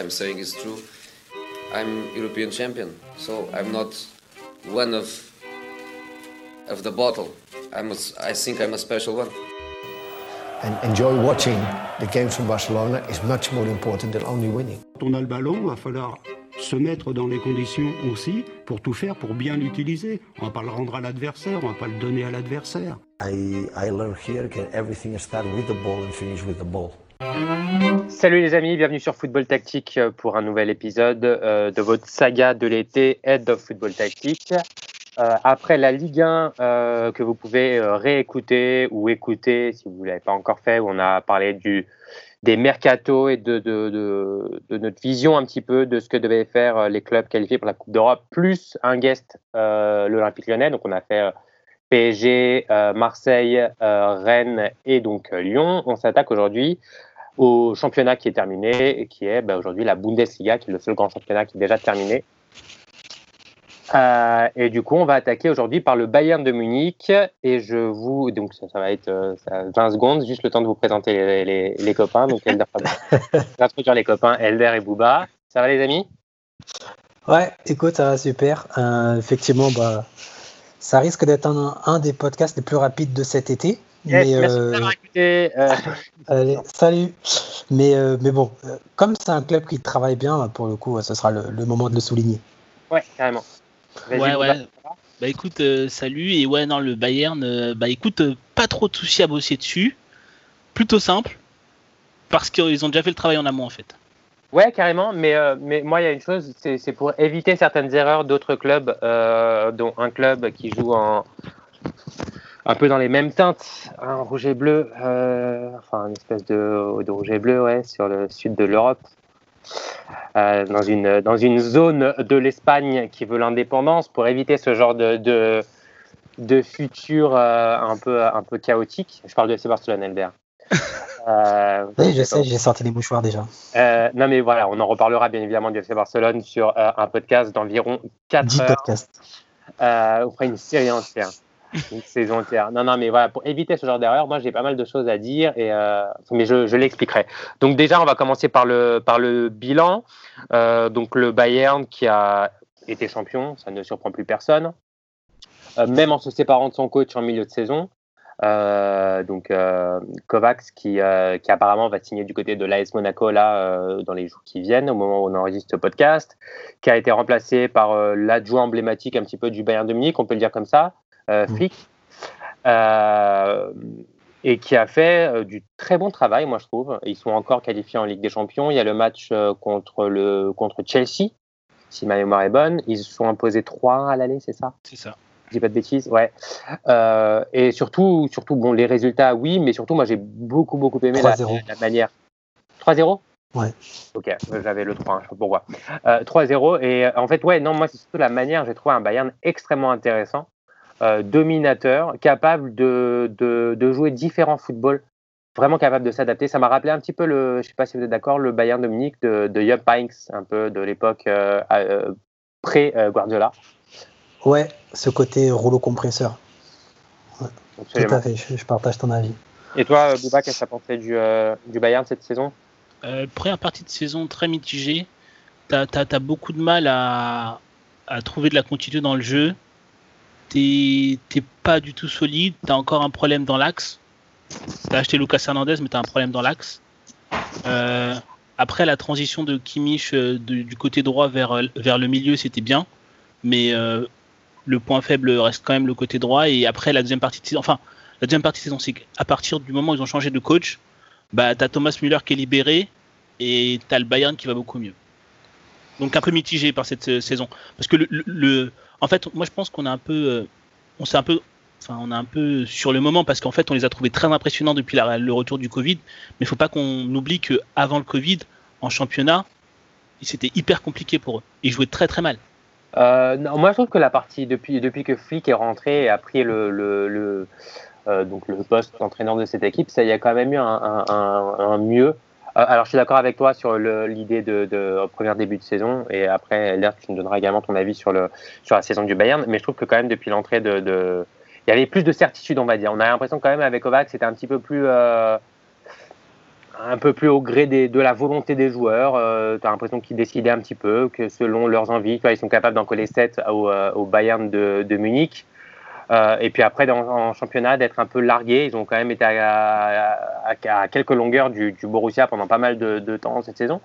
I'm saying is true. I'm European champion, so I'm not one of of the bottle. I'm a, I think I'm a special one. And enjoy watching the games from Barcelona is much more important than only winning. Quand on a le ballon, il va falloir se mettre dans les conditions aussi pour tout faire pour bien l'utiliser. On va pas le rendre à l'adversaire, on va pas le donner à l'adversaire. I, I learned here that everything starts with the ball and finish with the ball? Salut les amis, bienvenue sur Football Tactique pour un nouvel épisode euh, de votre saga de l'été Head of Football Tactique. Euh, après la Ligue 1 euh, que vous pouvez réécouter ou écouter si vous ne l'avez pas encore fait, où on a parlé du, des mercato et de, de, de, notre vision un petit peu de ce que devaient faire les clubs qualifiés pour la Coupe d'Europe, plus un guest, l'Olympique lyonnais. Donc on a fait PSG, Marseille, Rennes et donc Lyon. On s'attaque aujourd'hui au championnat qui est terminé et qui est bah, aujourd'hui la Bundesliga, qui est le seul grand championnat qui est déjà terminé. Euh, et du coup, on va attaquer aujourd'hui par le Bayern de Munich. Et je vous, donc ça, ça va être euh, ça, 20 secondes, juste le temps de vous présenter les, les, les copains. Donc, Elder, introduire les copains, Elder et Booba. Ça va les amis? Ouais, écoute, ça va super. Euh, effectivement, bah, ça risque d'être un, un, des podcasts les plus rapides de cet été. Yes, mais merci euh... d'avoir écouté. Euh. Allez, salut. Mais, euh, mais bon, comme c'est un club qui travaille bien, pour le coup, ce sera le, le moment de le souligner. Ouais, carrément. Ouais, ouais. Bah écoute, euh, salut. Et ouais, non, le Bayern, euh, bah écoute, euh, pas trop de soucis à bosser dessus. Plutôt simple. Parce qu'ils ont déjà fait le travail en amont, en fait. Ouais, carrément. Mais, mais moi, il y a une chose, c'est pour éviter certaines erreurs d'autres clubs, dont un club qui joue en un peu dans les mêmes teintes, un rouge et bleu, enfin une espèce de, de rouge et bleu, ouais, sur le sud de l'Europe. Euh, dans, une, dans une zone de l'Espagne qui veut l'indépendance pour éviter ce genre de, de, de futur euh, un, peu, un peu chaotique. Je parle de FC Barcelone, Elbert. Euh, oui, je sais, j'ai sorti les mouchoirs déjà. Euh, non, mais voilà, on en reparlera bien évidemment du FC Barcelone sur un podcast d'environ 4 10 heures. podcasts. on fera une série entière une saison entière. Non, non, mais voilà, pour éviter ce genre d'erreur, moi j'ai pas mal de choses à dire, et, euh, mais je, l'expliquerai. Donc déjà, on va commencer par le, par le bilan. Euh, donc le Bayern qui a été champion, ça ne surprend plus personne. Euh, même en se séparant de son coach en milieu de saison. Donc Kovacs qui, qui apparemment va signer du côté de l'AS Monaco là dans les jours qui viennent au moment où on enregistre ce podcast, qui a été remplacé par l'adjoint emblématique un petit peu du Bayern de Munich, on peut le dire comme ça, flic, euh, et qui a fait euh, du très bon travail, moi je trouve. Ils sont encore qualifiés en Ligue des Champions. Il y a le match euh, contre, le, contre Chelsea, si ma mémoire est bonne. Ils se sont imposés 3 à l'aller, c'est ça? C'est ça. Je dis pas de bêtises, ouais. Euh, et surtout, surtout, bon, les résultats, oui, mais surtout, moi j'ai beaucoup, beaucoup aimé la, la, manière. 3-0 Ouais. Ok, j'avais le 3, je sais pas pourquoi. Euh, 3-0, et en fait, ouais, non, moi c'est surtout la manière, j'ai trouvé un Bayern extrêmement intéressant. Euh, dominateur, capable de, de, de, jouer différents footballs, vraiment capable de s'adapter. Ça m'a rappelé un petit peu le, je ne sais pas si vous êtes d'accord, le Bayern de Munich de, de Jupp Heynckes, un peu de l'époque euh, euh, pré-Guardiola. Ouais, ce côté rouleau compresseur. Ouais, tout à fait, je, je, partage ton avis. Et toi, Bouba, qu'est-ce que tu as pensé du, du Bayern cette saison? Première partie de saison très mitigée. Tu as, as, as, beaucoup de mal à, à trouver de la continuité dans le jeu t'es pas du tout solide, t'as encore un problème dans l'axe. T'as acheté Lucas Hernandez, mais t'as un problème dans l'axe. Euh, après, la transition de Kimmich euh, du côté droit vers, vers le milieu, c'était bien. Mais euh, le point faible reste quand même le côté droit. Et après, la deuxième partie de saison, enfin, la deuxième partie saison, c'est qu'à partir du moment où ils ont changé de coach, bah, t'as Thomas Müller qui est libéré et t'as le Bayern qui va beaucoup mieux. Donc un peu mitigé par cette euh, saison. Parce que le en fait, moi je pense qu'on a un peu, euh, on s'est un peu, enfin on un peu sur le moment parce qu'en fait on les a trouvés très impressionnants depuis le retour du Covid. Mais il faut pas qu'on oublie que avant le Covid, en championnat, c'était hyper compliqué pour eux. Ils jouaient très très mal. Euh, non, moi je trouve que la partie depuis que Flick est rentré et a pris euh, le poste d'entraîneur de cette équipe, ça y a quand même eu un mieux. Euh, alors, je suis d'accord avec toi sur l'idée de, de, premier début de saison, et après, Elder, tu me donneras également ton avis sur, le, sur la saison du Bayern. Mais je trouve que quand même depuis l'entrée de, il y avait plus de certitude, on va dire. On a l'impression quand même avec Kovac, c'était un petit peu plus, euh, un peu plus au gré des, de la volonté des joueurs. tu as l'impression qu'ils décidaient un petit peu, que selon leurs envies, ils sont capables d'en coller 7 au, au Bayern de, de Munich. Euh, et puis après, en championnat, d'être un peu largués. Ils ont quand même été à, quelques longueurs du, Borussia pendant pas mal de, temps cette saison.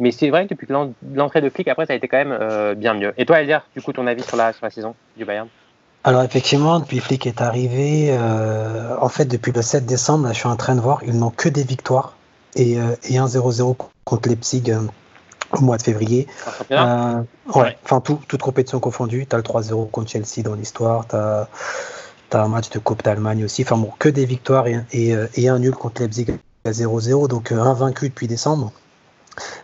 Mais c'est vrai que depuis l'entrée de Flick, après, ça a été quand même euh, bien mieux. Et toi, Elder, du coup, ton avis sur la, sur la saison du Bayern? Alors effectivement, depuis Flick est arrivé, euh, en fait depuis le 7 décembre, là, je suis en train de voir, ils n'ont que des victoires et, et 1-0-0 contre Leipzig au mois de février. Euh, ouais, enfin tout, toute compétition confondue. Tu as le 3-0 contre Chelsea dans l'histoire, tu as, un match de Coupe d'Allemagne aussi. Enfin bon, que des victoires et, et, et un nul contre Leipzig à 0-0, donc un vaincu depuis décembre.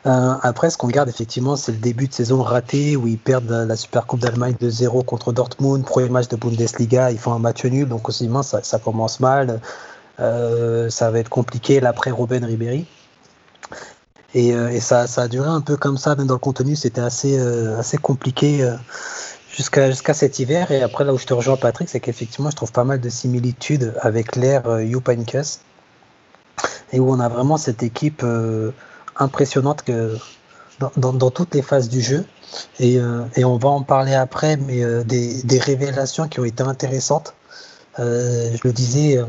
Euh, après, ce qu'on garde effectivement, c'est le début de saison raté où ils perdent la, Super Coupe d'Allemagne de 0 contre Dortmund. Premier match de Bundesliga, ils font un match nul, donc aussi ça, ça commence mal. Euh, ça va être compliqué l'après Robben Ribéry. Et, euh, ça, a duré un peu comme ça, même dans le contenu, c'était assez, euh, assez compliqué euh, jusqu'à cet hiver. Et après, là où je te rejoins, Patrick, c'est qu'effectivement, je trouve pas mal de similitudes avec l'ère Jupankes, et où on a vraiment cette équipe impressionnante que dans, dans, toutes les phases du jeu. Et, et on va en parler après, mais des, des, révélations qui ont été intéressantes. je le disais,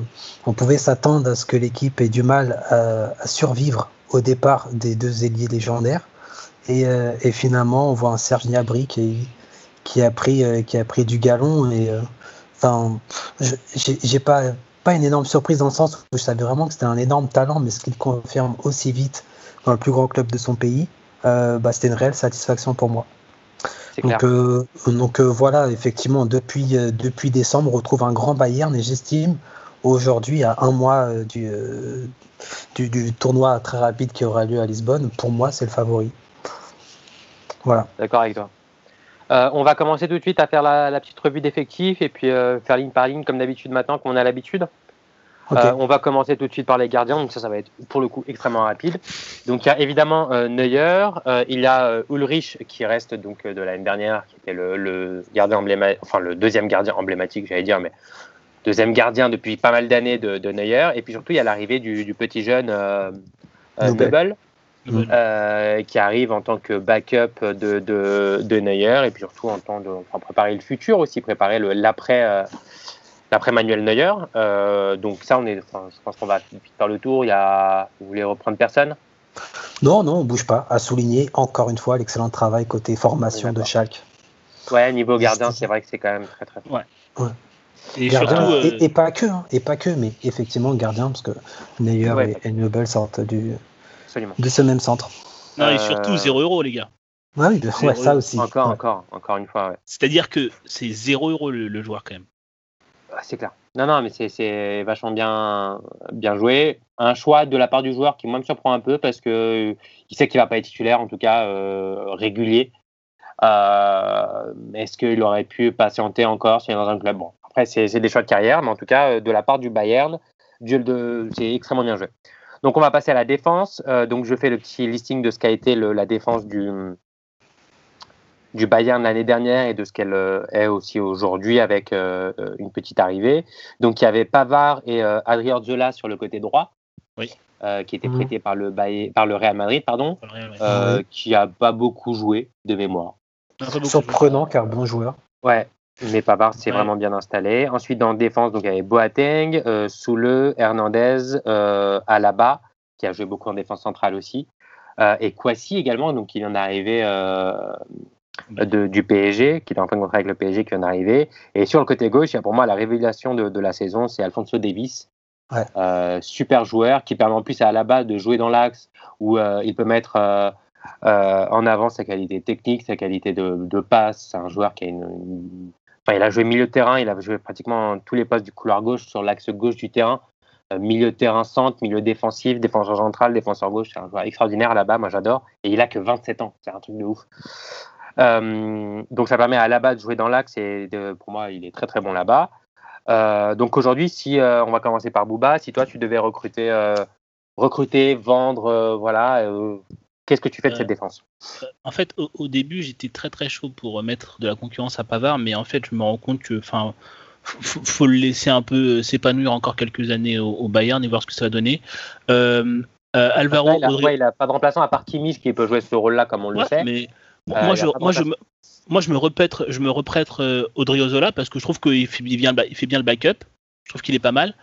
on pouvait s'attendre à ce que l'équipe ait du mal à survivre au départ des deux ailiers légendaires. Et, euh, et, finalement, on voit un Serge Gnabry qui, qui, a, pris, euh, qui a pris du galon. Et euh, enfin, j'ai pas, pas une énorme surprise dans le sens où je savais vraiment que c'était un énorme talent, mais ce qu'il confirme aussi vite dans le plus grand club de son pays, bah, c'était une réelle satisfaction pour moi. Donc, euh, donc euh, voilà, effectivement, depuis, depuis décembre, on retrouve un grand Bayern et j'estime aujourd'hui, à un mois du, du, du, tournoi très rapide qui aura lieu à Lisbonne, pour moi, c'est le favori. Voilà. D'accord avec toi. Euh, on va commencer tout de suite à faire la, la petite revue d'effectifs et puis euh, faire ligne par ligne comme d'habitude maintenant, comme on a l'habitude. Okay. Euh, on va commencer tout de suite par les gardiens, donc ça, ça va être pour le coup extrêmement rapide. Donc il y a évidemment euh, Neuer, il y a Ulrich qui reste donc de l'année dernière, qui était le, le gardien emblématique, enfin le deuxième gardien emblématique, j'allais dire, mais deuxième gardien depuis pas mal d'années de, de, Neuer. Et puis surtout, il y a l'arrivée du, du, petit jeune euh, euh, euh, qui arrive en tant que backup de, de, de, Neuer et puis surtout en tant de enfin, préparer le futur aussi, préparer l'après. L'après Manuel Neuer, donc ça, on est, enfin, je pense qu'on va faire le tour. Il y a, vous voulez reprendre personne? Non, non, on bouge pas. À souligner encore une fois l'excellent travail côté formation de Schalke. Ouais, niveau gardien, c'est vrai que c'est quand même très très fort. Ouais. ouais. Et, gardien, surtout, euh... et, et, pas que, hein, et pas que, mais effectivement gardien, parce que Neuer ouais, et, et Nobel sortent du, Absolument. de ce même centre. Non, et surtout 0 euros, les gars. Ouais, oui, ouais, ça aussi. Encore, ouais. encore, encore une fois. Ouais. C'est-à-dire que c'est 0 euros le, le, joueur, quand même. C'est clair. Non, non, mais c'est vachement bien, bien joué. Un choix de la part du joueur qui, moi, me surprend un peu parce que il sait qu'il va pas être titulaire, en tout cas euh, régulier. Euh, Est-ce qu'il aurait pu patienter encore s'il est dans un club? Bon, après, c'est des choix de carrière, mais en tout cas, de la part du Bayern, c'est extrêmement bien joué. Donc, on va passer à la défense. Euh, donc, je fais le petit listing de ce qu'a été le, la défense du, du Bayern l'année dernière et de ce qu'elle est aussi aujourd'hui avec euh, une petite arrivée. Donc, il y avait Pavard et euh, Adrien Zola sur le côté droit. Oui. Euh, qui était prêté mmh. par, le Bay... par le Real Madrid, pardon, Real Madrid. Qui a pas beaucoup joué de mémoire. Surprenant car bon joueur. Ouais, mais Pavard s'est ouais. vraiment bien installé. Ensuite, dans défense, donc, il y avait Boateng, euh, Soule, Hernandez, euh, Alaba, qui a joué beaucoup en défense centrale aussi. Euh, et Kwasi également, donc il en est arrivé euh, de, du PSG, qui est en train de contrat avec le PSG, qui vient d'arriver. Et sur le côté gauche, il y a pour moi la révélation de, de la saison, c'est Alfonso Davis. Ouais. Euh, super joueur qui permet en plus à Alaba de jouer dans l'axe où euh, il peut mettre euh, en avant sa qualité technique, sa qualité de, de passe. C'est un joueur qui a une, une, Enfin, il a joué milieu de terrain, il a joué pratiquement tous les postes du couloir gauche sur l'axe gauche du terrain. Euh, milieu terrain centre, milieu défensif, défenseur central, défenseur gauche. C'est un joueur extraordinaire là-bas, moi j'adore. Et il a que 27 ans, c'est un truc de ouf. Euh, donc ça permet à là-bas de jouer dans l'axe et pour moi il est très très bon là-bas. Euh, donc aujourd'hui, si on va commencer par Booba, si toi tu devais recruter, recruter, vendre, voilà, Qu'est-ce que tu fais de cette défense euh, En fait, au, au début, j'étais très très chaud pour mettre de la concurrence à Pavard, mais en fait, je me rends compte que, enfin, faut, faut le laisser un peu s'épanouir encore quelques années au, au, Bayern et voir ce que ça va donner. Euh, Euh, Alvaro, Après, il, a, Rodrigo- ouais, il a pas de remplaçant à part Kimmich qui peut jouer ce rôle-là comme on le sait. mais Euh, moi, je, moi, je me, moi, je me reprête, je me reprêtre euh, Odriozola parce que je trouve qu'il fait, ba- il fait bien le backup. Je trouve qu'il est pas mal.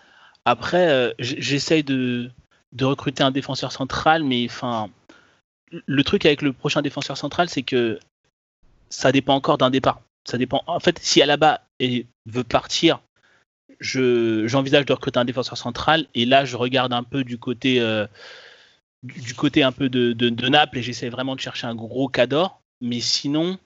Après, euh, j'essaye de, de recruter un défenseur central, mais enfin, le truc avec le prochain défenseur central, c'est que ça dépend encore d'un départ. Ça dépend. En fait, si Alaba veut partir, je j'envisage de recruter un défenseur central. Et là, je regarde un peu du côté euh, du, côté un peu de, de, de Naples et j'essaie vraiment de chercher un gros cador. Mais sinon,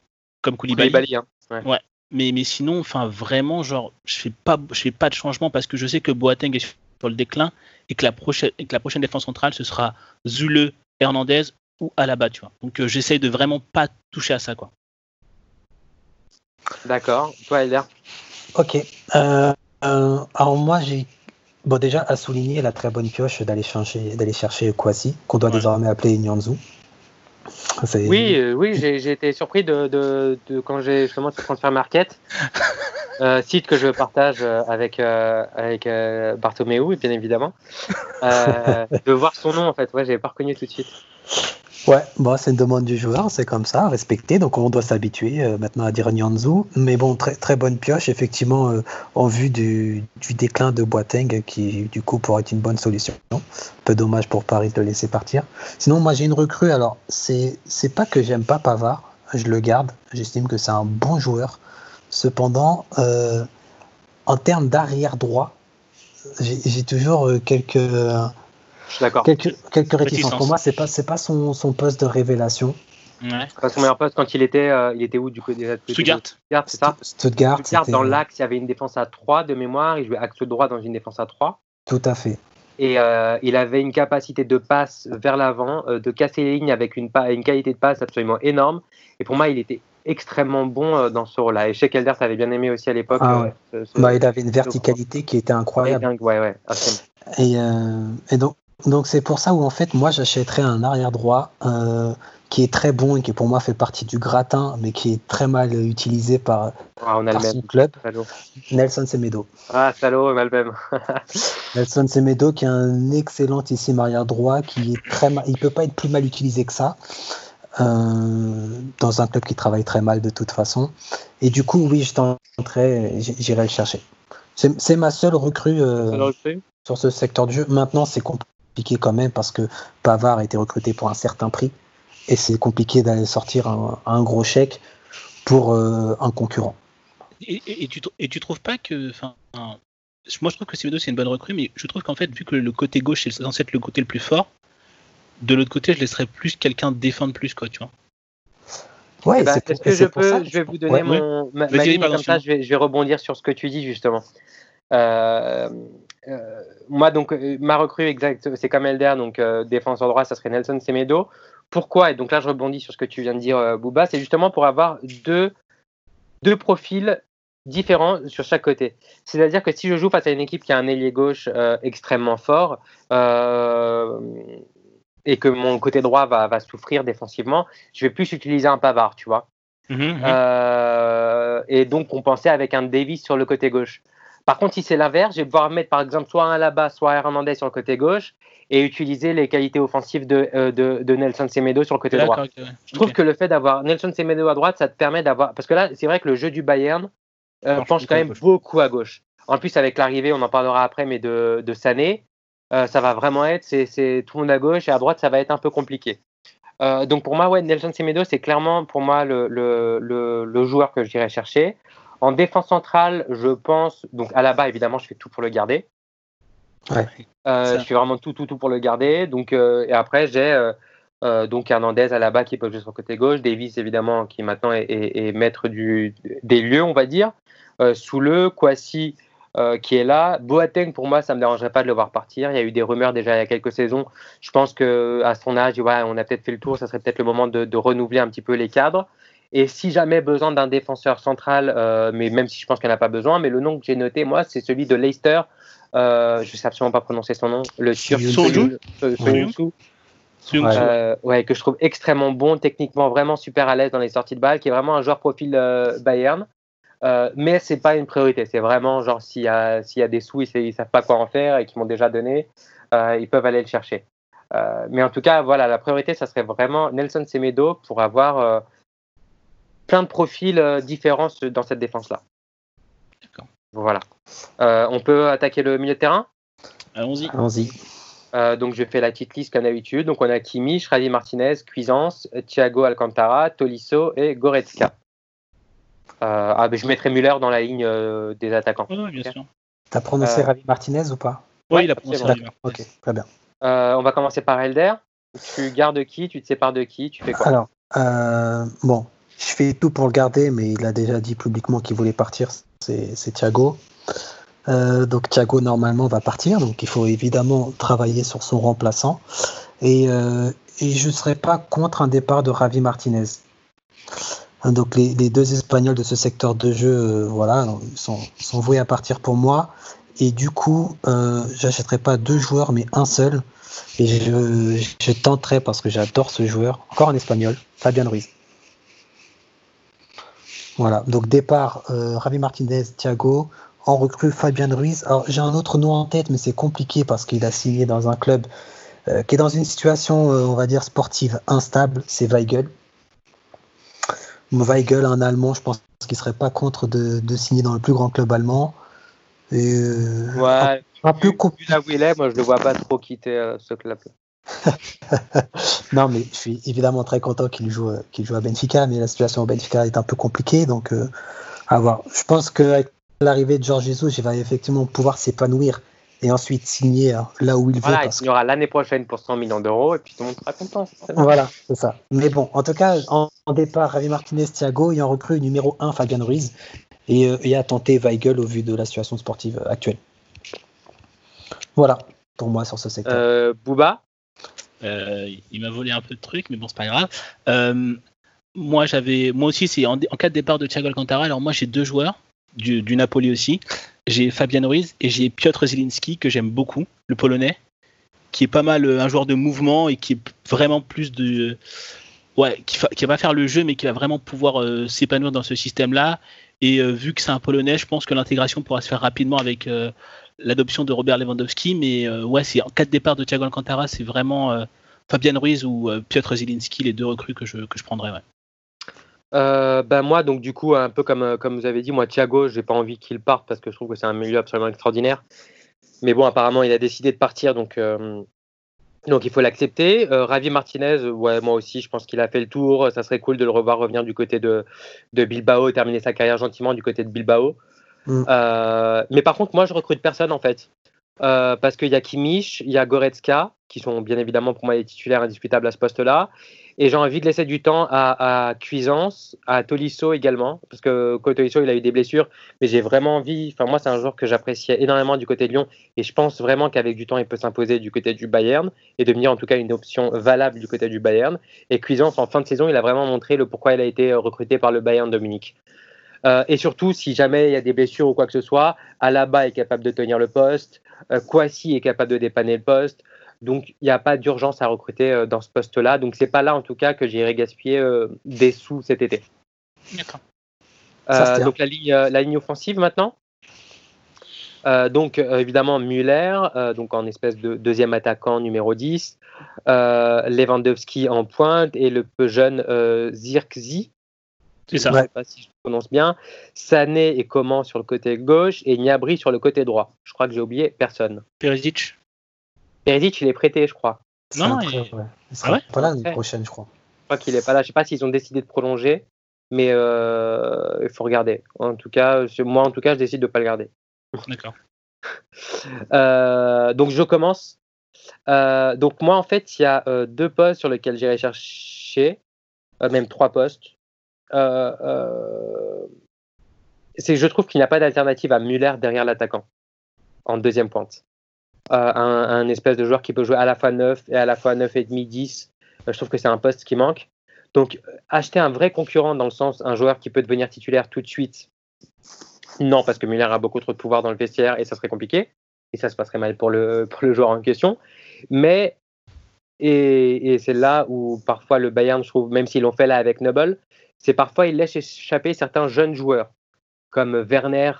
comme Koulibaly, Koulibaly, hein. mais, mais sinon, enfin vraiment, genre, je fais pas, je fais pas de changement parce que je sais que Boateng est sur le déclin et que la prochaine, et que la prochaine défense centrale ce sera Zule, Hernandez ou Alaba, tu vois. Donc euh, j'essaye de vraiment pas toucher à ça, quoi. D'accord. Toi, Elder? Ok. Euh, euh, alors moi, j'ai bon déjà à souligner la très bonne pioche d'aller chercher, d'aller chercher Kwasi, qu'on doit Ouais. désormais appeler Nyanzu. Oui, euh, oui, j'ai été surpris de, de, de quand j'ai justement ce transfer market, euh, site que je partage avec euh, avec euh, Bartomeu, bien évidemment, euh, de voir son nom en fait. Ouais, j'avais pas reconnu tout de suite. Ouais, bon, c'est une demande du joueur, c'est comme ça, respecté. Donc on doit s'habituer euh, maintenant à dire Nyanzu. Mais bon, très, très bonne pioche, effectivement, euh, en vue du, déclin de Boateng, qui du coup pourrait être une bonne solution. Peu dommage pour Paris de le laisser partir. Sinon, moi j'ai une recrue. Alors, c'est pas que j'aime pas Pavard, je le garde. J'estime que c'est un bon joueur. Cependant, euh, en termes d'arrière droit, j'ai toujours quelques. Euh, Je suis d'accord. Quelques, quelques réticences. Réticences. Pour moi, c'est pas c'est pas son, son poste de révélation. Ouais. Pas son meilleur poste quand il était, euh, il était où du côté de Stuttgart. Stuttgart, c'est ça? Stuttgart, Stuttgart dans l'axe, il y avait une défense à 3 de mémoire. Il jouait axe droit dans une défense à 3. Tout à fait. Et euh, il avait une capacité de passe vers l'avant, euh, de casser les lignes avec une, qualité de passe absolument énorme. Et pour moi, il était extrêmement bon euh, dans ce rôle-là. Et chez Elder, ça avait bien aimé aussi à l'époque. Ah euh, ouais. ce- ce- Bah, il avait une verticalité qui était incroyable. dingue, ouais, ouais. euh, et donc donc c'est pour ça où en fait moi j'achèterais un arrière droit euh, qui est très bon et qui pour moi fait partie du gratin, mais qui est très mal utilisé par, Ah, on a par le son même. club. Salaud. Nelson Semedo. Ah, salaud, on a le même. Nelson Semedo qui est un excellentissime arrière droit qui est très mal, il peut pas être plus mal utilisé que ça euh, dans un club qui travaille très mal de toute façon et du coup oui je tenterai j'irai le chercher c'est ma seule recrue euh, Ça le recrue sur ce secteur du jeu maintenant c'est compliqué quand même parce que Pavard a été recruté pour un certain prix et c'est compliqué d'aller sortir un, un gros chèque pour euh, un concurrent Et, et- et tu, et tu trouves pas que. Moi, je trouve que Semedo, c'est une bonne recrue, mais je trouve qu'en fait, vu que le côté gauche est censé être le côté le plus fort, de l'autre côté, je laisserais plus quelqu'un défendre plus, quoi, tu vois. ouais Eh ben, c'est pour- Est-ce que je peux, ça je vais vous ouais. donner mon, ma, ma Vas-y, ligne, pardon, comme ça excuse-moi. je vais, je vais rebondir sur ce que tu dis justement. Euh, euh, moi, donc, euh, ma recrue exacte, c'est comme Elder, donc euh, défenseur droit, ça serait Nelson Semedo. Pourquoi? Et donc là, je rebondis sur ce que tu viens de dire, euh, Bouba, c'est justement pour avoir deux, deux profils différents sur chaque côté. C'est-à-dire que si je joue face à une équipe qui a un ailier gauche euh, extrêmement fort, et que mon côté droit va, va souffrir défensivement, je vais plus utiliser un pavard, tu vois. Mhm, Euh, et donc compenser avec un Davis sur le côté gauche. Par contre, si c'est l'inverse, je vais pouvoir mettre par exemple soit un là-bas, soit un Hernandez sur le côté gauche et utiliser les qualités offensives de, euh, de, de Nelson Semedo sur le côté droit. Je trouve que le fait d'avoir Nelson Semedo à droite, ça te permet d'avoir. Parce que là, c'est vrai que le jeu du Bayern euh, Penche quand à même gauche. beaucoup à gauche. En plus, avec l'arrivée, on en parlera après, mais de, de Sané, euh, ça va vraiment être c'est, tout le monde à gauche et à droite, ça va être un peu compliqué. Euh, donc pour moi, ouais, Nelson Semedo, c'est clairement pour moi le, le, le, le joueur que j'irais chercher. En défense centrale, je pense, donc à la bas, évidemment, je fais tout pour le garder. Ouais. Euh, je fais vraiment tout, tout, tout pour le garder. Donc, euh, et après, j'ai euh, euh, donc Hernandez à la bas qui peut jouer sur le côté gauche, Davis évidemment qui maintenant est, est- est maître du, des lieux, on va dire. Euh, sous le Kwasi euh, qui est là. Boateng pour moi, ça me dérangerait pas de le voir partir. Il y a eu des rumeurs déjà il y a quelques saisons. Je pense que à son âge, ouais, on a peut-être fait le tour. Ça serait peut-être le moment de, de renouveler un petit peu les cadres. Et si jamais besoin d'un défenseur central, euh, mais même si je pense qu'il n'y en a pas besoin, mais le nom que j'ai noté, moi, c'est celui de Leicester. Euh, je ne sais absolument pas prononcer son nom. Le Turc. Euh, ouais, que je trouve extrêmement bon, techniquement vraiment super à l'aise dans les sorties de balle, qui est vraiment un joueur profil euh, Bayern. Mais c'est pas une priorité. C'est vraiment genre s'il y a, s'il y a des sous, ils, ils savent pas quoi en faire et qu'ils m'ont déjà donné, ils peuvent aller le chercher. Mais en tout cas, voilà, la priorité, ça serait vraiment Nelson Semedo pour avoir plein de profils euh, différents dans cette défense-là. D'accord. Voilà. Euh, on peut attaquer le milieu de terrain? Allons-y. Allons-y. Euh, donc je fais la petite liste comme d'habitude. Donc on a Kimmich, Radi Martinez, Cuisance, Thiago Alcantara, Tolisso et Goretzka. Euh, ah, ben, je mettrai Müller dans la ligne euh, des attaquants. Oui, bien sûr. T'as prononcé Euh, Ravi Martinez ou pas? Oui, il a prononcé. Ravi Ok, très bien. Euh, on va commencer par Elder. Tu gardes qui? Tu te sépares de qui? Tu fais quoi? Alors, euh, bon, je fais tout pour le garder, mais il a déjà dit publiquement qu'il voulait partir. C'est Thiago. Euh, donc Thiago normalement va partir, donc il faut évidemment travailler sur son remplaçant. Et, euh, et je ne serais pas contre un départ de Ravi Martinez. Hein, Donc les, deux Espagnols de ce secteur de jeu, euh, voilà, sont, sont voués à partir pour moi. Et du coup, euh, j'achèterai pas deux joueurs, mais un seul. Et je, je tenterai parce que j'adore ce joueur, encore un espagnol, Fabian Ruiz. Voilà, donc départ, euh, Ravi Martinez, Thiago, en recrue Fabian Ruiz. Alors j'ai un autre nom en tête, mais c'est compliqué parce qu'il a signé dans un club euh, qui est dans une situation, euh, on va dire, sportive instable, c'est Weigel. Weigel, un Allemand, je pense qu'il serait pas contre de, de signer dans le plus grand club allemand. Et, Ouais, un compliqué. là où il est, moi je le vois pas trop quitter ce club. non, mais je suis évidemment très content qu'il joue, qu'il joue à Benfica, mais la situation au Benfica est un peu compliquée, donc euh, à voir. Je pense qu'avec l'arrivée de Georges Jesus, il va effectivement pouvoir s'épanouir et ensuite signer euh, là où il veut. Voilà, il parce que- signera l'année prochaine pour 100 millions d'euros et puis tout le monde sera content. Voilà, c'est ça. Mais bon, en tout cas, en, en départ, Ravi Martinez, Thiago, et en recrue numéro 1, Fabian Ruiz, et, euh, et à tenter Weigel au vu de la situation sportive actuelle. Voilà, pour moi sur ce secteur. Euh, Booba, Euh, il m'a volé un peu de trucs, mais bon, c'est pas grave. Euh, moi, j'avais, moi aussi, c'est en, cas de départ de Thiago Alcantara. Alors moi, j'ai deux joueurs du, Napoli aussi. J'ai Fabian Ruiz et j'ai Piotr Zielinski que j'aime beaucoup, le Polonais, qui est pas mal euh, un joueur de mouvement et qui est vraiment plus de, ouais, qui, va faire le jeu, mais qui va vraiment pouvoir euh, s'épanouir dans ce système-là. Et euh, vu que c'est un Polonais, je pense que l'intégration pourra se faire rapidement avec euh, l'adoption de Robert Lewandowski. Mais euh, ouais, c'est en cas de départ de Thiago Alcantara, c'est vraiment euh, Fabian Ruiz ou euh, Piotr Zielinski, les deux recrues que je, que je prendrais. Ben moi, donc du coup, un peu comme, comme vous avez dit, moi, Thiago, j'ai pas envie qu'il parte parce que je trouve que c'est un milieu absolument extraordinaire. Mais bon, apparemment, il a décidé de partir, donc, donc il faut l'accepter. Ravi Martinez, ouais, moi aussi, je pense qu'il a fait le tour. Ça serait cool de le revoir revenir du côté de, de Bilbao et terminer sa carrière gentiment du côté de Bilbao. Mm. Euh, mais par contre, moi, je recrute personne en fait. Euh, parce qu'il y a Kimmich, il y a Goretzka, qui sont bien évidemment pour moi les titulaires indiscutables à ce poste-là. Et j'ai envie de laisser du temps à, Cuisance, à Tolisso également, parce que quand Tolisso il a eu des blessures, mais j'ai vraiment envie. Enfin, moi, c'est un joueur que j'appréciais énormément du côté de Lyon, et je pense vraiment qu'avec du temps, il peut s'imposer du côté du Bayern et devenir en tout cas une option valable du côté du Bayern. Et Cuisance, en fin de saison, il a vraiment montré le pourquoi il a été recruté par le Bayern de Munich. Euh, et surtout, si jamais il y a des blessures ou quoi que ce soit, Alaba est capable de tenir le poste, euh, Kwasi est capable de dépanner le poste. Donc, il n'y a pas d'urgence à recruter euh, dans ce poste-là. Donc, c'est pas là, en tout cas, que j'irai gaspiller euh, des sous cet été. D'accord. Euh, donc, la ligne, euh, la ligne offensive maintenant? Euh, donc, euh, évidemment, Müller, euh, donc en espèce de deuxième attaquant numéro 10. Euh, Lewandowski en pointe et le peu jeune euh, Zirkzee. C'est ça. Je ne sais pas si je prononce bien. Sané et Coman sur le côté gauche et Gnabry sur le côté droit. Je crois que j'ai oublié personne. Perisic. Perisic, il est prêté, je crois. Non, un il- ouais. Il sera Ah ouais pas là l'année prochaine, je crois. Je crois qu'il est pas là. Je sais pas s'ils ont décidé de prolonger, mais euh, il faut regarder. En tout cas, moi, en tout cas, je décide de pas le garder. D'accord. Euh, donc je commence. Euh, donc moi en fait il y a euh, deux postes sur lesquels j'irai chercher, euh, même trois postes. Euh, euh, c'est que je trouve qu'il n'y a pas d'alternative à Muller derrière l'attaquant en deuxième pointe. Euh, un, espèce de joueur qui peut jouer à la fois 9 et à la fois 9 et demi 10. Euh, je trouve que c'est un poste qui manque. Donc acheter un vrai concurrent dans le sens un joueur qui peut devenir titulaire tout de suite. Non, parce que Muller a beaucoup trop de pouvoir dans le vestiaire et ça serait compliqué et ça se passerait mal pour le, pour le joueur en question. Mais, et, et c'est là où parfois le Bayern, je trouve, même s'ils l'ont fait là avec Noble, c'est parfois ils laissent échapper certains jeunes joueurs, comme Werner,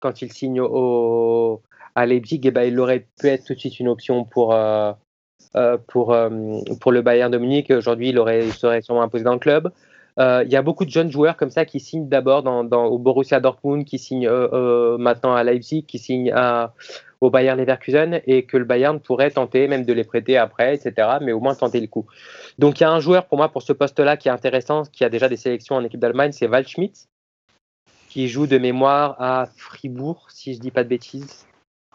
quand il signe au, à Leipzig, et ben, il aurait pu être tout de suite une option pour, euh, pour, pour le Bayern Dominique. Aujourd'hui, il, il serait sûrement imposé dans le club. Il y a beaucoup de jeunes joueurs comme ça qui signent d'abord au Borussia Dortmund, qui signent maintenant à Leipzig, qui signent à, au Bayern Leverkusen et que le Bayern pourrait tenter même de les prêter après, etc. Mais au moins tenter le coup. Donc il y a un joueur pour moi pour ce poste-là qui est intéressant, qui a déjà des sélections en équipe d'Allemagne, c'est Waldschmidt, qui joue de mémoire à Fribourg, si je dis pas de bêtises.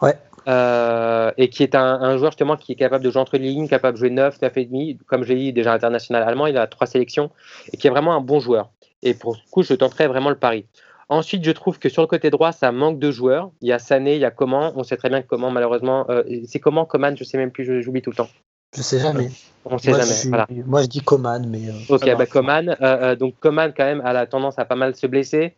Ouais. Euh, et qui est un, joueur justement qui est capable de jouer entre les lignes, capable de jouer 9, 9 et demi. Comme je l'ai dit, déjà international allemand, il a trois sélections et qui est vraiment un bon joueur. Et pour ce coup, je tenterai vraiment le pari. Ensuite, je trouve que sur le côté droit, ça manque de joueurs. Il y a Sané, il y a Coman. On sait très bien que Coman, malheureusement, euh, c'est Coman, Coman, je sais même plus, j'oublie tout le temps. Je sais jamais. On sait jamais. Moi, je dis Coman, mais. Euh, ok, bah, Coman. Euh, donc Coman, quand même, a la tendance à pas mal se blesser,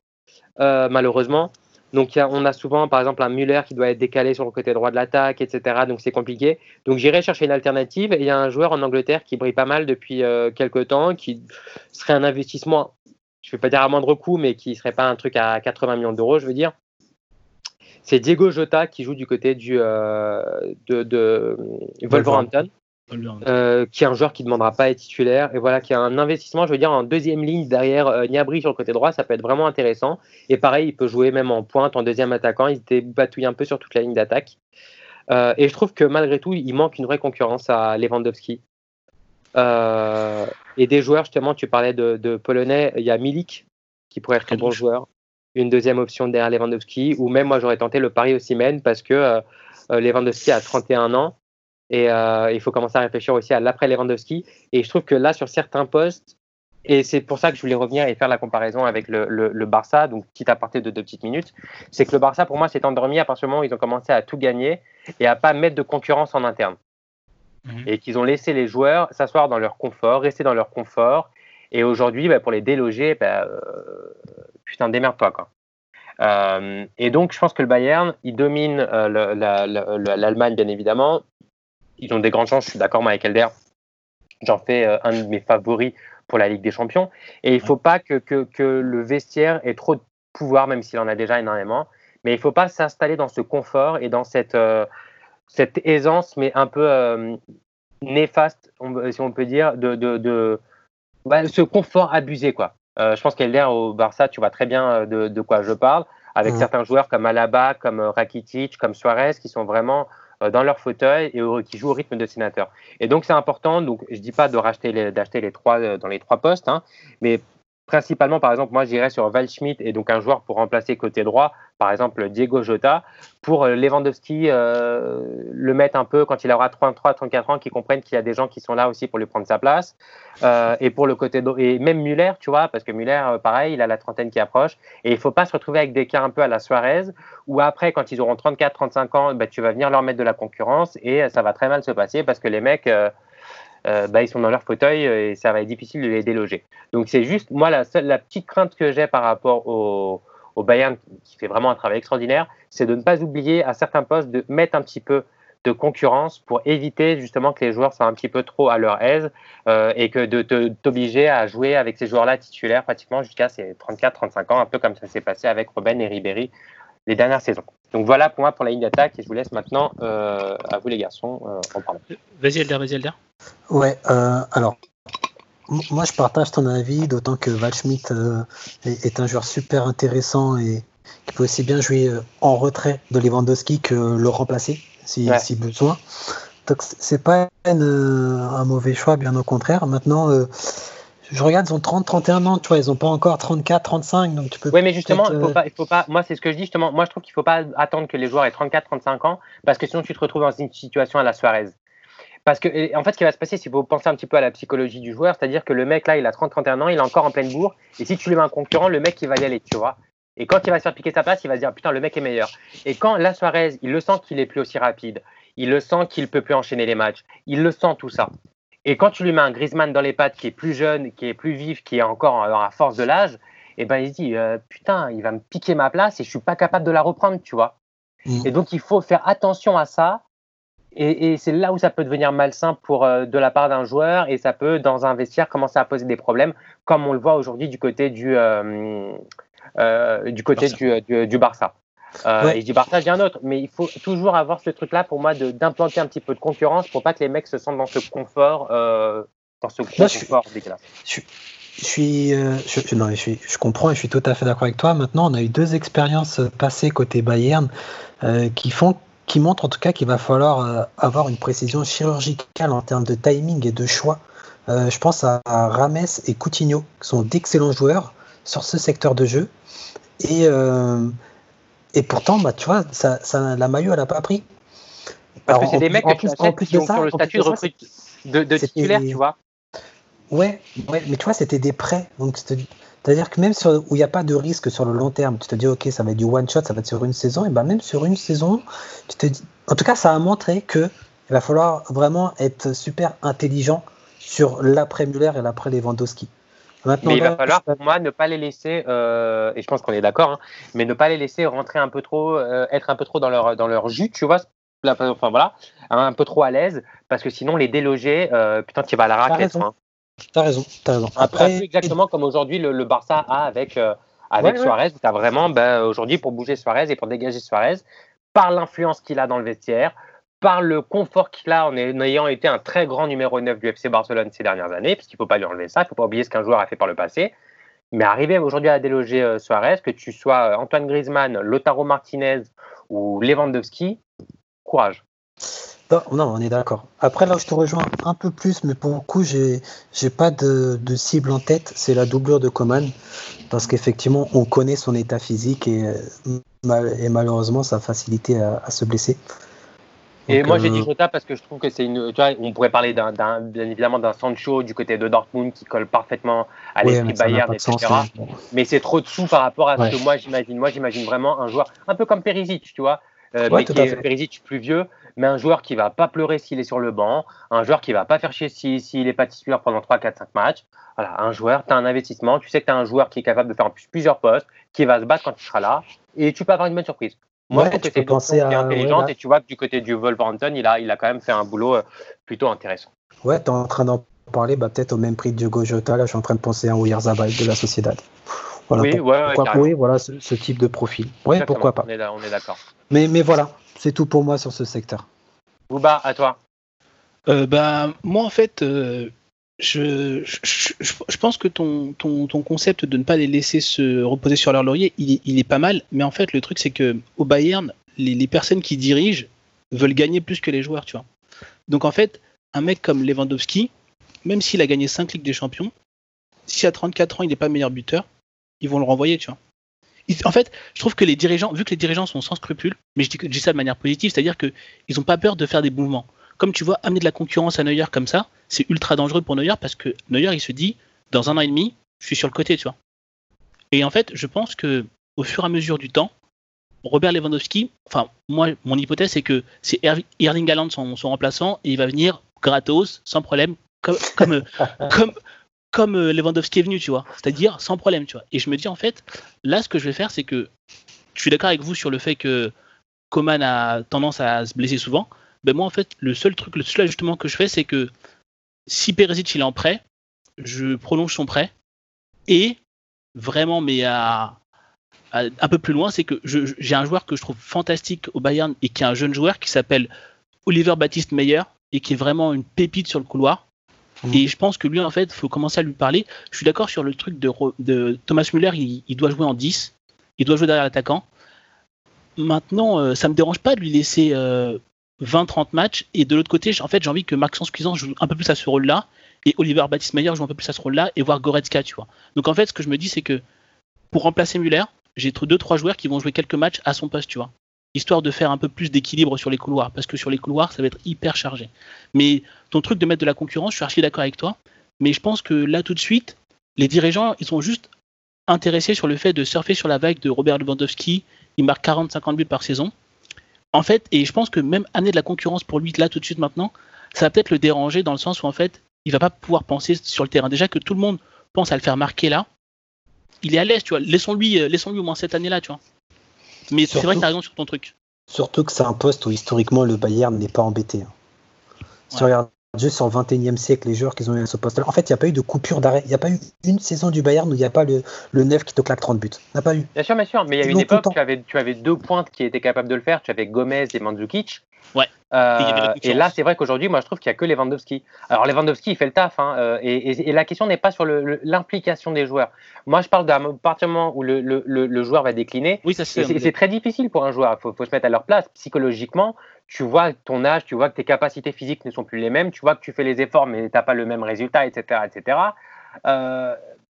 malheureusement. Donc on a souvent, par exemple, un Muller qui doit être décalé sur le côté droit de l'attaque, etc. Donc c'est compliqué. Donc j'irai chercher une alternative. Et il y a un joueur en Angleterre qui brille pas mal depuis quelques temps, qui serait un investissement je ne vais pas dire à moindre coût, mais qui ne serait pas un truc à 80 millions d'euros, je veux dire. C'est Diego Jota qui joue du côté du, euh, de, Wolverhampton, euh, qui est un joueur qui ne demandera pas à être titulaire, et voilà, qui a un investissement, je veux dire, en deuxième ligne derrière euh, Niabri sur le côté droit, ça peut être vraiment intéressant. Et pareil, il peut jouer même en pointe, en deuxième attaquant, il se débatouille un peu sur toute la ligne d'attaque. et je trouve que malgré tout, il manque une vraie concurrence à Lewandowski. Euh, et des joueurs, justement, tu parlais de, Polonais, il y a Milik qui pourrait être un bon joueur. Une deuxième option derrière Lewandowski, ou même moi j'aurais tenté le pari au Siemens parce que euh, euh, Lewandowski a 31 ans et il faut commencer à réfléchir aussi à l'après Lewandowski. Et je trouve que là, sur certains postes, et c'est pour ça que je voulais revenir et faire la comparaison avec le, le, Barça, donc petit aparté de deux petites minutes, c'est que le Barça, pour moi, s'est endormi à partir du moment où ils ont commencé à tout gagner et à pas mettre de concurrence en interne. Mhm. et qu'ils ont laissé les joueurs s'asseoir dans leur confort, rester dans leur confort. Et aujourd'hui, bah, pour les déloger, bah, euh, putain, démerde-toi. Quoi. Euh, et donc, je pense que le Bayern, il domine euh, l'Allemagne, bien évidemment. Ils ont des grandes chances, je suis d'accord, avec Elder. J'en fais un de mes favoris pour la Ligue des Champions. Et il ne faut pas que, que, que, le vestiaire ait trop de pouvoir, même s'il en a déjà énormément. Mais il ne faut pas s'installer dans ce confort et dans cette, cette aisance, mais un peu euh, néfaste, si on peut dire, de, de, bah, ce confort abusé. Quoi. Euh, je pense qu'Elder au Barça, tu vois très bien euh, de, quoi je parle, avec certains joueurs comme Alaba, comme Rakitic, comme Suarez, qui sont vraiment dans leur fauteuil et qui jouent au rythme de sénateur. Et donc c'est important, donc je dis pas de racheter d'acheter les trois dans les trois postes, hein, mais principalement, par exemple, moi j'irais sur Val Schmidt et donc un joueur pour remplacer côté droit, par exemple Diego Jota, pour euh, Lewandowski euh, le mettre un peu quand il aura 33, 34 ans, qu'il comprenne qu'il y a des gens qui sont là aussi pour lui prendre sa place. Euh, et pour le côté et même Muller, tu vois, parce que Muller, pareil, il a la trentaine qui approche. Et il faut pas se retrouver avec des cas un peu à la Suarez, où après, quand ils auront 34, 35 ans, bah, tu vas venir leur mettre de la concurrence et ça va très mal se passer parce que les mecs. Bah, ils sont dans leur fauteuil euh, et ça va être difficile de les déloger. Donc c'est juste, moi, la, seule, la petite crainte que j'ai par rapport au, au, Bayern, qui fait vraiment un travail extraordinaire, c'est de ne pas oublier à certains postes de mettre un petit peu de concurrence pour éviter justement que les joueurs soient un petit peu trop à leur aise euh, et que de t'obliger à jouer avec ces joueurs-là titulaires pratiquement jusqu'à ces 34-35 ans, un peu comme ça s'est passé avec Robben et Ribéry les dernières saisons. Donc voilà pour moi pour la ligne d'attaque et je vous laisse maintenant euh, à vous les garçons euh, en parler. Vas-y Elder, vas-y Elder. Ouais, euh, alors moi je partage ton avis, d'autant que Valschmidt est, un joueur super intéressant et qui peut aussi bien jouer en retrait de Lewandowski que le remplacer si, si besoin. Donc c'est pas un mauvais choix, bien au contraire. Maintenant je regarde, ils ont 30, 31 ans, tu vois, ils n'ont pas encore 34, 35, donc tu peux. Oui, mais justement, il faut euh, pas, il faut pas. Moi, c'est ce que je dis justement. Moi, je trouve qu'il ne faut pas attendre que les joueurs aient 34, 35 ans, parce que sinon, tu te retrouves dans une situation à la Suarez. Parce que, en fait, ce qui va se passer, c'est qu'il faut penser un petit peu à la psychologie du joueur, c'est-à-dire que le mec là, il a 30, 31 ans, il est encore en pleine bourre, et si tu lui mets un concurrent, le mec, il va y aller, tu vois. Et quand il va se faire piquer sa place, il va se dire putain, le mec est meilleur. Et quand la Suarez, il le sent qu'il est plus aussi rapide, il le sent qu'il peut plus enchaîner les matchs, il le sent tout ça. Et quand tu lui mets un Griezmann dans les pattes qui est plus jeune, qui est plus vif, qui est encore à force de l'âge, et eh ben il se dit euh, putain, il va me piquer ma place et je suis pas capable de la reprendre, tu vois. Mm. Et donc il faut faire attention à ça. Et, c'est là où ça peut devenir malsain pour euh, de la part d'un joueur et ça peut dans un vestiaire commencer à poser des problèmes, comme on le voit aujourd'hui du côté du euh, du côté Du, du, Barça. Euh, Ouais. Et je dis Barça, j'ai un autre. Mais il faut toujours avoir ce truc-là pour moi d'implanter un petit peu de concurrence pour pas que les mecs se sentent dans ce confort, euh, dans ce gros Là, je suis- confort. Je suis, euh, je, non, je, suis, je comprends et je suis tout à fait d'accord avec toi. Maintenant, on a eu deux expériences passées côté Bayern euh, qui font, qui montrent en tout cas qu'il va falloir avoir une précision chirurgicale en termes de timing et de choix. Je pense à, à Rames et Coutinho, qui sont d'excellents joueurs sur ce secteur de jeu. Et, et pourtant, bah, tu vois, ça, ça, la maillot, elle n'a pas pris. Parce Alors, que c'est des mecs en plus- en achètes plus qui de ont ça- le statut de recrute de, de titulaire, tu vois. Ouais, ouais, mais tu vois, c'était des prêts. Donc, c'est- c'est-à-dire que même sur, où il n'y a pas de risque sur le long terme, tu te dis, OK, ça va être du one shot, ça va être sur une saison, et ben même sur une saison, tu te dis. En tout cas, ça a montré que il va falloir vraiment être super intelligent sur l'après Muller et l'après Lewandowski. Maintenant, Mais il là, va falloir, pour moi, ne pas les laisser, euh, et je pense qu'on est d'accord, hein, mais ne pas les laisser rentrer un peu trop, euh, être un peu trop dans leur, dans leur jus, tu vois. Là, Enfin voilà, un peu trop à l'aise, parce que sinon, les déloger, euh, putain, tu vas à la raison. hein. T'as raison, t'as raison. Peu Après, exactement comme aujourd'hui le, le Barça a avec, avec Ouais, ouais. Suarez. Tu as vraiment, ben, aujourd'hui, pour bouger Suarez et pour dégager Suarez, par l'influence qu'il a dans le vestiaire, par le confort qu'il a en ayant été un très grand numéro 9 du FC Barcelone ces dernières années, parce qu'il ne faut pas lui enlever ça, il ne faut pas oublier ce qu'un joueur a fait par le passé. Mais arriver aujourd'hui à déloger euh, Suarez, que tu sois euh, Antoine Griezmann, Lotaro Martinez ou Lewandowski, courage. Non, on est d'accord. Après, là je te rejoins un peu plus, mais pour le coup, j'ai, j'ai pas de, cible en tête, c'est la doublure de Coman. Parce qu'effectivement, on connaît son état physique et, euh, malheureusement sa facilité à se blesser. Et moi, j'ai euh, dit Jota parce que je trouve que c'est une. Tu vois, on pourrait parler d'un, bien évidemment d'un Sancho du côté de Dortmund qui colle parfaitement à l'esprit Bayern, etc. sens, mais c'est trop dessous par rapport à ce que moi j'imagine. Moi, j'imagine vraiment un joueur un peu comme Perisic, tu vois, euh, Ouais, mais qui est. Perisic plus vieux, mais un joueur qui va pas pleurer s'il est sur le banc, un joueur qui va pas faire chier si- s'il est pas titulaire pendant 3, 4, 5 matchs. Voilà, un joueur, tu as un investissement, tu sais que tu as un joueur qui est capable de faire en plus plusieurs postes, qui va se battre quand il sera là, et tu peux avoir une bonne surprise. Moi, Ouais, tu option penser à- intelligente, ouais, là. et tu vois que du côté du Wolverhampton, il a, il a quand même fait un boulot euh, plutôt intéressant. Ouais, t'es en train d'en parler, bah, peut-être au même prix de Diogo Jota. Là, je suis en train de penser à Oyarzabal de la Sociedad. Voilà, Oui, pour- ouais, pourquoi oui, voilà ce, ce type de profil. Exactement, pourquoi pas. On est, là- on est d'accord. Mais, mais voilà, c'est tout pour moi sur ce secteur. Bouba, à toi. Euh, bah, moi, en fait, euh, je, pense que ton, concept de ne pas les laisser se reposer sur leur laurier, il, est- pas mal. Mais en fait, le truc, c'est que au Bayern, les, personnes qui dirigent veulent gagner plus que les joueurs, tu vois. Donc, en fait, un mec comme Lewandowski, même s'il a gagné 5 Ligues des Champions, si à 34 ans, il n'est pas meilleur buteur, ils vont le renvoyer, tu vois. En fait, je trouve que les dirigeants, vu que les dirigeants sont sans scrupules, mais je dis, je dis ça de manière positive, c'est-à-dire qu'ils n'ont pas peur de faire des mouvements comme tu vois, amener de la concurrence à Neuer comme ça, c'est ultra dangereux pour Neuer parce que Neuer, il se dit, dans un an et demi, je suis sur le côté, tu vois. Et en fait, je pense que au fur et à mesure du temps, Robert Lewandowski, enfin, moi, mon hypothèse, c'est que c'est Er- Erling Haaland son, son remplaçant et il va venir gratos, sans problème, comme, comme, comme, comme euh, Lewandowski est venu, tu vois. C'est-à-dire sans problème, tu vois. Et je me dis, en fait, là, ce que je vais faire, c'est que je suis d'accord avec vous sur le fait que Coman a tendance à se blesser souvent ben moi en fait le seul truc, le seul ajustement que je fais c'est que si Perisic il est en prêt, je prolonge son prêt et vraiment mais à, à- un peu plus loin c'est que j'ai un joueur que je trouve fantastique au Bayern et qui est un jeune joueur qui s'appelle Oliver Baptiste Meyer et qui est vraiment une pépite sur le couloir. Mhm. Et je pense que lui, en fait, il faut commencer à lui parler. Je suis d'accord sur le truc de, Thomas Müller, il, il doit jouer en 10, il doit jouer derrière l'attaquant. Maintenant, euh, ça me dérange pas de lui laisser euh, 20-30 matchs. Et de l'autre côté, en fait, j'ai envie que Maxence Cuisance joue un peu plus à ce rôle-là. Et Oliver Baptiste Meyer joue un peu plus à ce rôle-là. Et voir Goretzka, tu vois. Donc en fait, ce que je me dis, c'est que pour remplacer Müller, j'ai 2-3 joueurs qui vont jouer quelques matchs à son poste, tu vois. Histoire de faire un peu plus d'équilibre sur les couloirs. Parce que sur les couloirs, ça va être hyper chargé. Mais ton truc de mettre de la concurrence, je suis archi d'accord avec toi. Mais je pense que là, tout de suite, les dirigeants, ils sont juste intéressés sur le fait de surfer sur la vague de Robert Lewandowski. Il marque 40-50 buts par saison. En fait, et je pense que même amener de la concurrence pour lui là tout de suite maintenant, ça va peut-être le déranger dans le sens où en fait, il va pas pouvoir penser sur le terrain. Déjà que tout le monde pense à le faire marquer là, il est à l'aise, tu vois. Laissons-lui, euh, laissons-lui au moins cette année-là, tu vois. Mais c'est vrai que t'as raison sur ton truc. Surtout que c'est un poste où historiquement le Bayern n'est pas embêté. hein. Si tu Ouais. juste sur le 21e siècle, les joueurs qui ont eu à ce poste-là. En fait, il n'y a pas eu de coupure d'arrêt. Il n'y a pas eu une saison du Bayern où il n'y a pas le, le 9 qui te claque 30 buts. Il n'y a pas eu. Bien sûr, bien sûr. Mais il y a une époque, tu avais, tu avais deux pointes qui étaient capables de le faire. Tu avais Gomez et Mandzukic. Ouais. Euh, Et là, c'est vrai qu'aujourd'hui, moi, je trouve qu'il n'y a que Lewandowski. Alors, Lewandowski, il fait le taf. Hein, euh, et, et- et la question n'est pas sur l'implication des joueurs. Moi, je parle d'un partir du moment où le, le- le- le joueur va décliner. Oui, ça c'est. Très difficile pour un joueur. Il faut, faut se mettre à leur place. Psychologiquement, tu vois ton âge, tu vois que tes capacités physiques ne sont plus les mêmes, tu vois que tu fais les efforts, mais tu n'as pas le même résultat, etc. etc. Euh,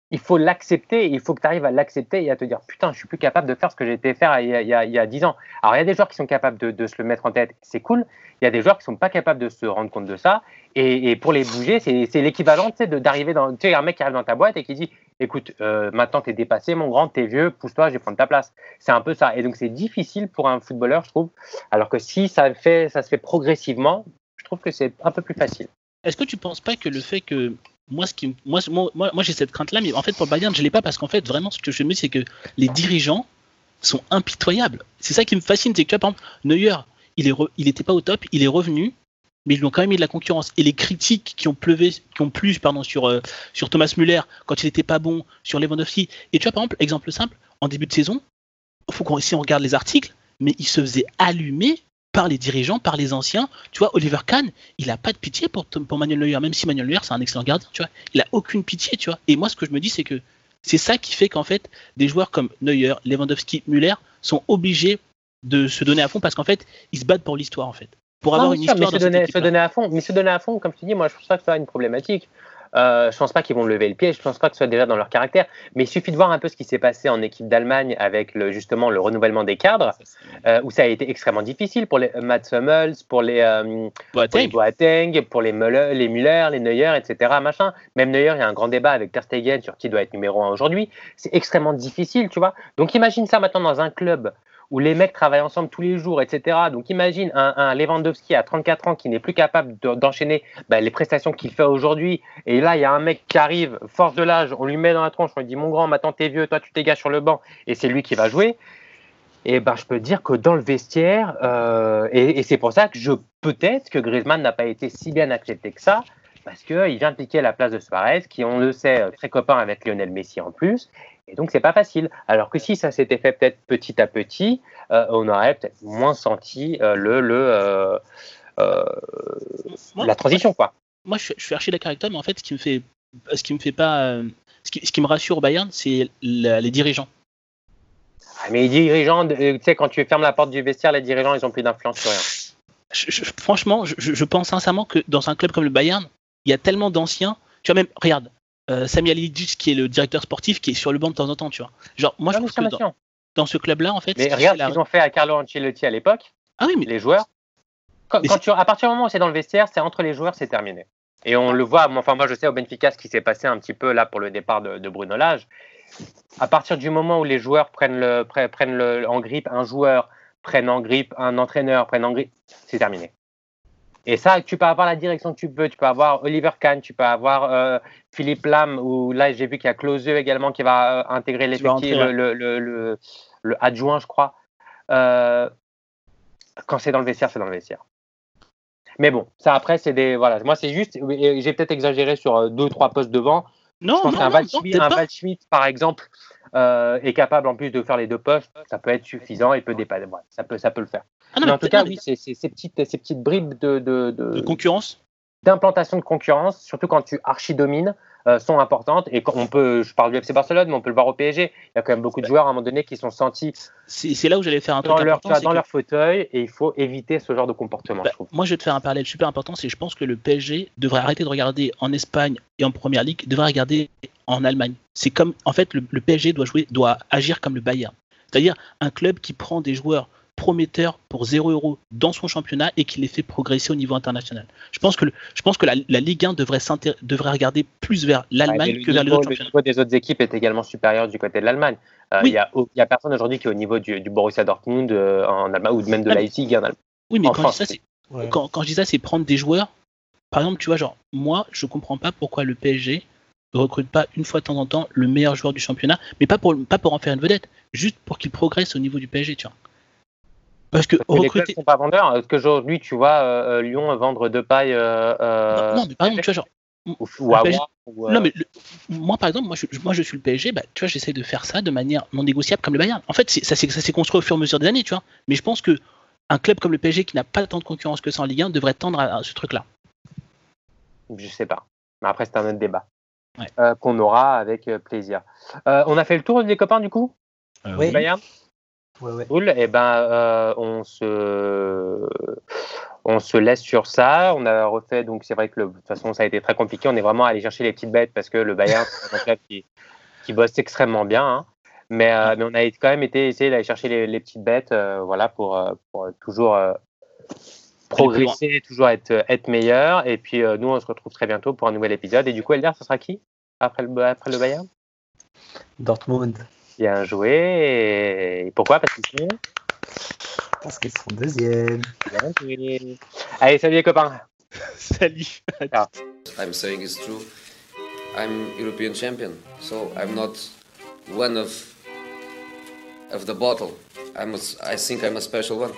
il faut l'accepter, il faut que tu arrives à l'accepter et à te dire putain, je suis plus capable de faire ce que été faire il y, a, il y a- il y a 10 ans. Alors, il y a des joueurs qui sont capables de, se le mettre en tête, c'est cool. Il y a des joueurs qui sont pas capables de se rendre compte de ça. Et, pour les bouger, c'est l'équivalent d'arriver dans. Tu sais, un mec qui arrive dans ta boîte et qui dit écoute, euh, maintenant tu es dépassé, mon grand, tu es vieux, pousse-toi, je vais prendre ta place. C'est un peu ça. Et donc, c'est difficile pour un footballeur, je trouve. Alors que si ça, fait, ça se fait progressivement, je trouve que c'est un peu plus facile. Est-ce que tu penses pas que le fait que moi, ce qui, moi, moi, moi, j'ai cette crainte-là, mais en fait pour le Bayern, je l'ai pas parce qu'en fait vraiment ce que je me dis c'est que les dirigeants sont impitoyables. C'est ça qui me fascine, c'est que tu vois, par exemple, Neuer, il est, re- il était pas au top, il est revenu, mais ils ont quand même mis de la concurrence. Et les critiques qui ont pleuvé, qui ont plu, pardon, sur euh, sur Thomas Müller quand il était pas bon, sur Lewandowski. Et tu vois par exemple, exemple simple, en début de saison, faut qu'on si on regarde les articles, mais il se faisait allumer par les dirigeants, par les anciens. Tu vois, Oliver Kahn, il a pas de pitié pour, pour Manuel Neuer, même si Manuel Neuer c'est un excellent gardien, tu vois. Il a aucune pitié, tu vois. Et moi, ce que je me dis, c'est que c'est ça qui fait qu'en fait, des joueurs comme Neuer, Lewandowski, Müller sont obligés de se donner à fond parce qu'en fait, ils se battent pour l'histoire, en fait. Pour avoir Non, une sûr, histoire mais se donner, se équipe-là. donner à fond. Mais se donner à fond, comme tu dis, moi je pense pas que ce soit une problématique. Euh, je pense pas qu'ils vont lever le pied, je pense pas que ce soit déjà dans leur caractère. Mais il suffit de voir un peu ce qui s'est passé en équipe d'Allemagne avec le, justement le renouvellement des cadres, euh, où ça a été extrêmement difficile pour les Mats Hummels, pour les, euh, pour les Boateng, pour les Müller, les Müller, les Neuer, etc. Machin. Même Neuer, il y a un grand débat avec Ter Stegen sur qui doit être numéro un aujourd'hui. C'est extrêmement difficile, tu vois. Donc imagine ça maintenant dans un club où les mecs travaillent ensemble tous les jours, etc. Donc imagine un, un Lewandowski à 34 ans qui n'est plus capable de- d'enchaîner bah, les prestations qu'il fait aujourd'hui. Et là, il y a un mec qui arrive, force de l'âge, on lui met dans la tronche, on lui dit mon grand, maintenant t'es vieux, toi tu dégages sur le banc, et c'est lui qui va jouer. Et ben, je peux dire que dans le vestiaire, euh, et, c'est pour ça que je peut-être que Griezmann n'a pas été si bien accepté que ça, parce qu'il vient piquer la place de Suarez, qui on le sait très copain avec Lionel Messi en plus, et donc c'est pas facile. Alors que si ça s'était fait peut-être petit à petit, euh, on aurait peut-être moins senti euh, le, le euh, Moi- la transition quoi. moi je, suis- je suis archi d'accord avec toi, mais en fait, ce qui me fait, ce qui me fait pas, ce qui, ce qui me rassure au Bayern, c'est les dirigeants. Ah, Mais les dirigeants, tu sais, quand tu fermes la porte du vestiaire, les dirigeants, ils ont plus d'influence sur rien. Je- je- franchement, je pense sincèrement que dans un club comme le Bayern, il y a tellement d'anciens. Tu vois même, regarde, euh, Sami Alidjic qui est le directeur sportif, qui est sur le banc de temps en temps, tu vois. Genre, moi, je Non, c'est que dans, ce club-là, en fait, Mais regarde ce la- qu'ils ont fait à Carlo Ancelotti à l'époque, Ah oui, mais les joueurs. Quand, Mais quand c'est- tu, à partir du moment où c'est dans le vestiaire, c'est entre les joueurs, c'est terminé. Et on le voit, moi, enfin moi je sais au Benfica ce qui s'est passé un petit peu là pour le départ de, de Bruno Lage. À partir du moment où les joueurs prennent, le, pre- prennent le, en grippe un joueur, prennent en grippe un entraîneur, prennent en grippe, c'est terminé. Et ça, tu peux avoir la direction que tu peux. Tu peux avoir Oliver Kahn, tu peux avoir euh, Philippe Lam, ou là j'ai vu qu'il y a Closeux également qui va euh, intégrer l'effectif, le, le, le, adjoint, je crois. Euh, quand c'est dans le vestiaire, c'est dans le vestiaire. Mais bon, ça après, c'est des. Voilà, moi c'est juste. J'ai peut-être exagéré sur deux, trois postes devant. Non, je pense qu'un non, Val non, Schmidt, peut-être un pas. Val Schmidt, par exemple, euh, est capable en plus de faire les deux postes. Ça peut être suffisant, il peut dépasser. voilà, ça, peut, ça peut le faire. Ah non, mais en tout cas, oui, c'est c'est ces petites, ces petites bribes de, de, de- de concurrence. d'implantation de concurrence, surtout quand tu archi-domines, euh, sont importantes. Et on peut, je parle du FC Barcelone, mais on peut le voir au PSG. Il y a quand même beaucoup de joueurs à un moment donné qui sont sentis C'est là où j'allais faire un truc dans leur, important. c'est dans que- leur fauteuil et il faut éviter ce genre de comportement, Bah, je moi, je vais te faire un parallèle super important. C'est je pense que le PSG devrait arrêter de regarder en Espagne et en Première Ligue, devrait regarder en Allemagne. C'est comme, en fait, le, le PSG doit jouer, doit agir comme le Bayern. C'est-à-dire un club qui prend des joueurs prometteurs pour 0 euros dans son championnat et qui les fait progresser au niveau international. Je pense que, le- je pense que la, la Ligue 1 devrait, devrait regarder plus vers l'Allemagne le que vers les autres le championnats. niveau des autres équipes est également supérieur du côté de l'Allemagne. Euh, Il Oui. n'y a, il y a personne aujourd'hui qui est au niveau du, du Borussia Dortmund euh, en Allemagne ou même de Ah, Leipzig en Allemagne. Oui, mais en quand je, France, dis ça, c'est, Ouais. quand, quand je dis ça, c'est prendre des joueurs. Par exemple, tu vois, genre, moi, je comprends pas pourquoi le PSG ne recrute pas une fois de temps en temps le meilleur joueur du championnat, mais pas pour, pas pour en faire une vedette, juste pour qu'il progresse au niveau du PSG, tu vois. Parce que Parce que les recruter. clubs sont pas vendeurs. Parce qu'aujourd'hui, tu vois euh, euh, Lyon vendre deux pailles euh, Non, non, mais par exemple, tu vois, genre. ou, ou PSG Non, mais le- moi, par exemple, moi je, moi, je suis le PSG, bah, tu vois, j'essaie de faire ça de manière non négociable comme le Bayern. En fait, ça s'est construit au fur et à mesure des années, tu vois. Mais je pense que un club comme le PSG qui n'a pas tant de concurrence que ça en Ligue 1 devrait tendre à, à ce truc-là. Je sais pas. Mais après, c'est un autre débat Ouais. euh, qu'on aura avec plaisir. Euh, on a fait le tour des copains du coup? Oui. Bayern? Ouais, ouais. Cool. Et ben, euh, on se, on se laisse sur ça. On a refait. Donc, c'est vrai que le- de toute façon, ça a été très compliqué. On est vraiment allé chercher les petites bêtes parce que le Bayern, c'est un club qui, qui bosse extrêmement bien. hein. Mais, euh, mais on a quand même été essayer d'aller chercher les, les petites bêtes, euh, voilà, pour, pour toujours progresser, toujours être, être meilleur. Et puis, nous, on se retrouve très bientôt pour un nouvel épisode. Et du coup, Elder, ce sera qui après le, après le Bayern? Dortmund, Bien joué. Et pourquoi Parce qu'ils sont parce qu'ils sont deuxième. Bien joué. Allez, salut les copains. Salut I'm saying is true. I'm European champion, so I'm not one of of the bottle. I'm a, I think I'm a special one.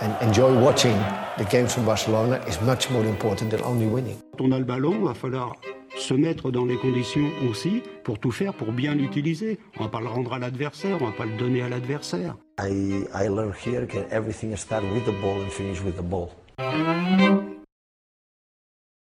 And enjoy watching the games from Barcelona is much more important than only winning. Quand on a le ballon, il va falloir se mettre dans les conditions aussi pour tout faire, pour bien l'utiliser. On va pas le rendre à l'adversaire, on va pas le donner à l'adversaire. I, I learned here that everything starts with the ball and finish with the ball.